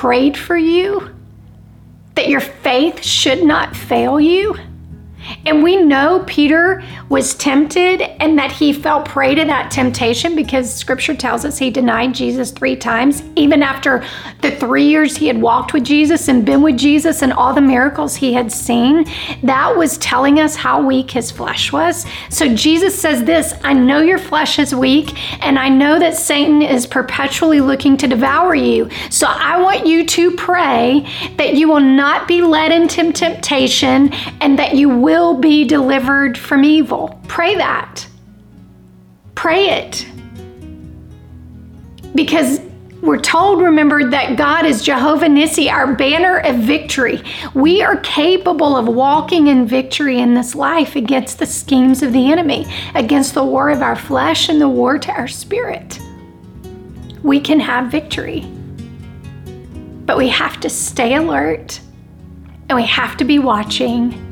prayed for you, that your faith should not fail you. And we know Peter was tempted and that he fell prey to that temptation because scripture tells us he denied Jesus three times, even after the three years he had walked with Jesus and been with Jesus and all the miracles he had seen. That was telling us how weak his flesh was. So Jesus says this I know your flesh is weak, and I know that Satan is perpetually looking to devour you. So I want you to pray that you will not be led into temptation and that you will will be delivered from evil. Pray that. Pray it. Because we're told, remember, that God is Jehovah Nissi, our banner of victory. We are capable of walking in victory in this life against the schemes of the enemy, against the war of our flesh and the war to our spirit. We can have victory. But we have to stay alert and we have to be watching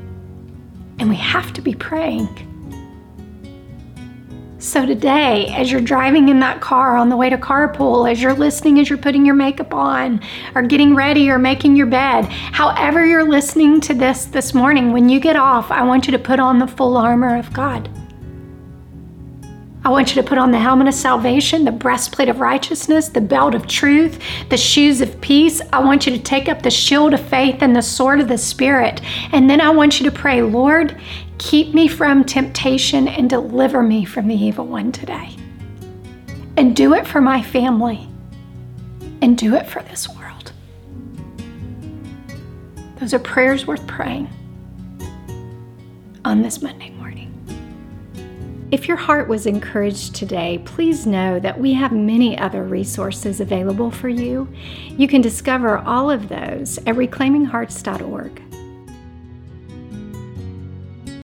and we have to be praying. So, today, as you're driving in that car on the way to carpool, as you're listening, as you're putting your makeup on, or getting ready, or making your bed, however you're listening to this this morning, when you get off, I want you to put on the full armor of God. I want you to put on the helmet of salvation, the breastplate of righteousness, the belt of truth, the shoes of peace. I want you to take up the shield of faith and the sword of the Spirit. And then I want you to pray, Lord, keep me from temptation and deliver me from the evil one today. And do it for my family and do it for this world. Those are prayers worth praying on this Monday morning. If your heart was encouraged today, please know that we have many other resources available for you. You can discover all of those at reclaiminghearts.org.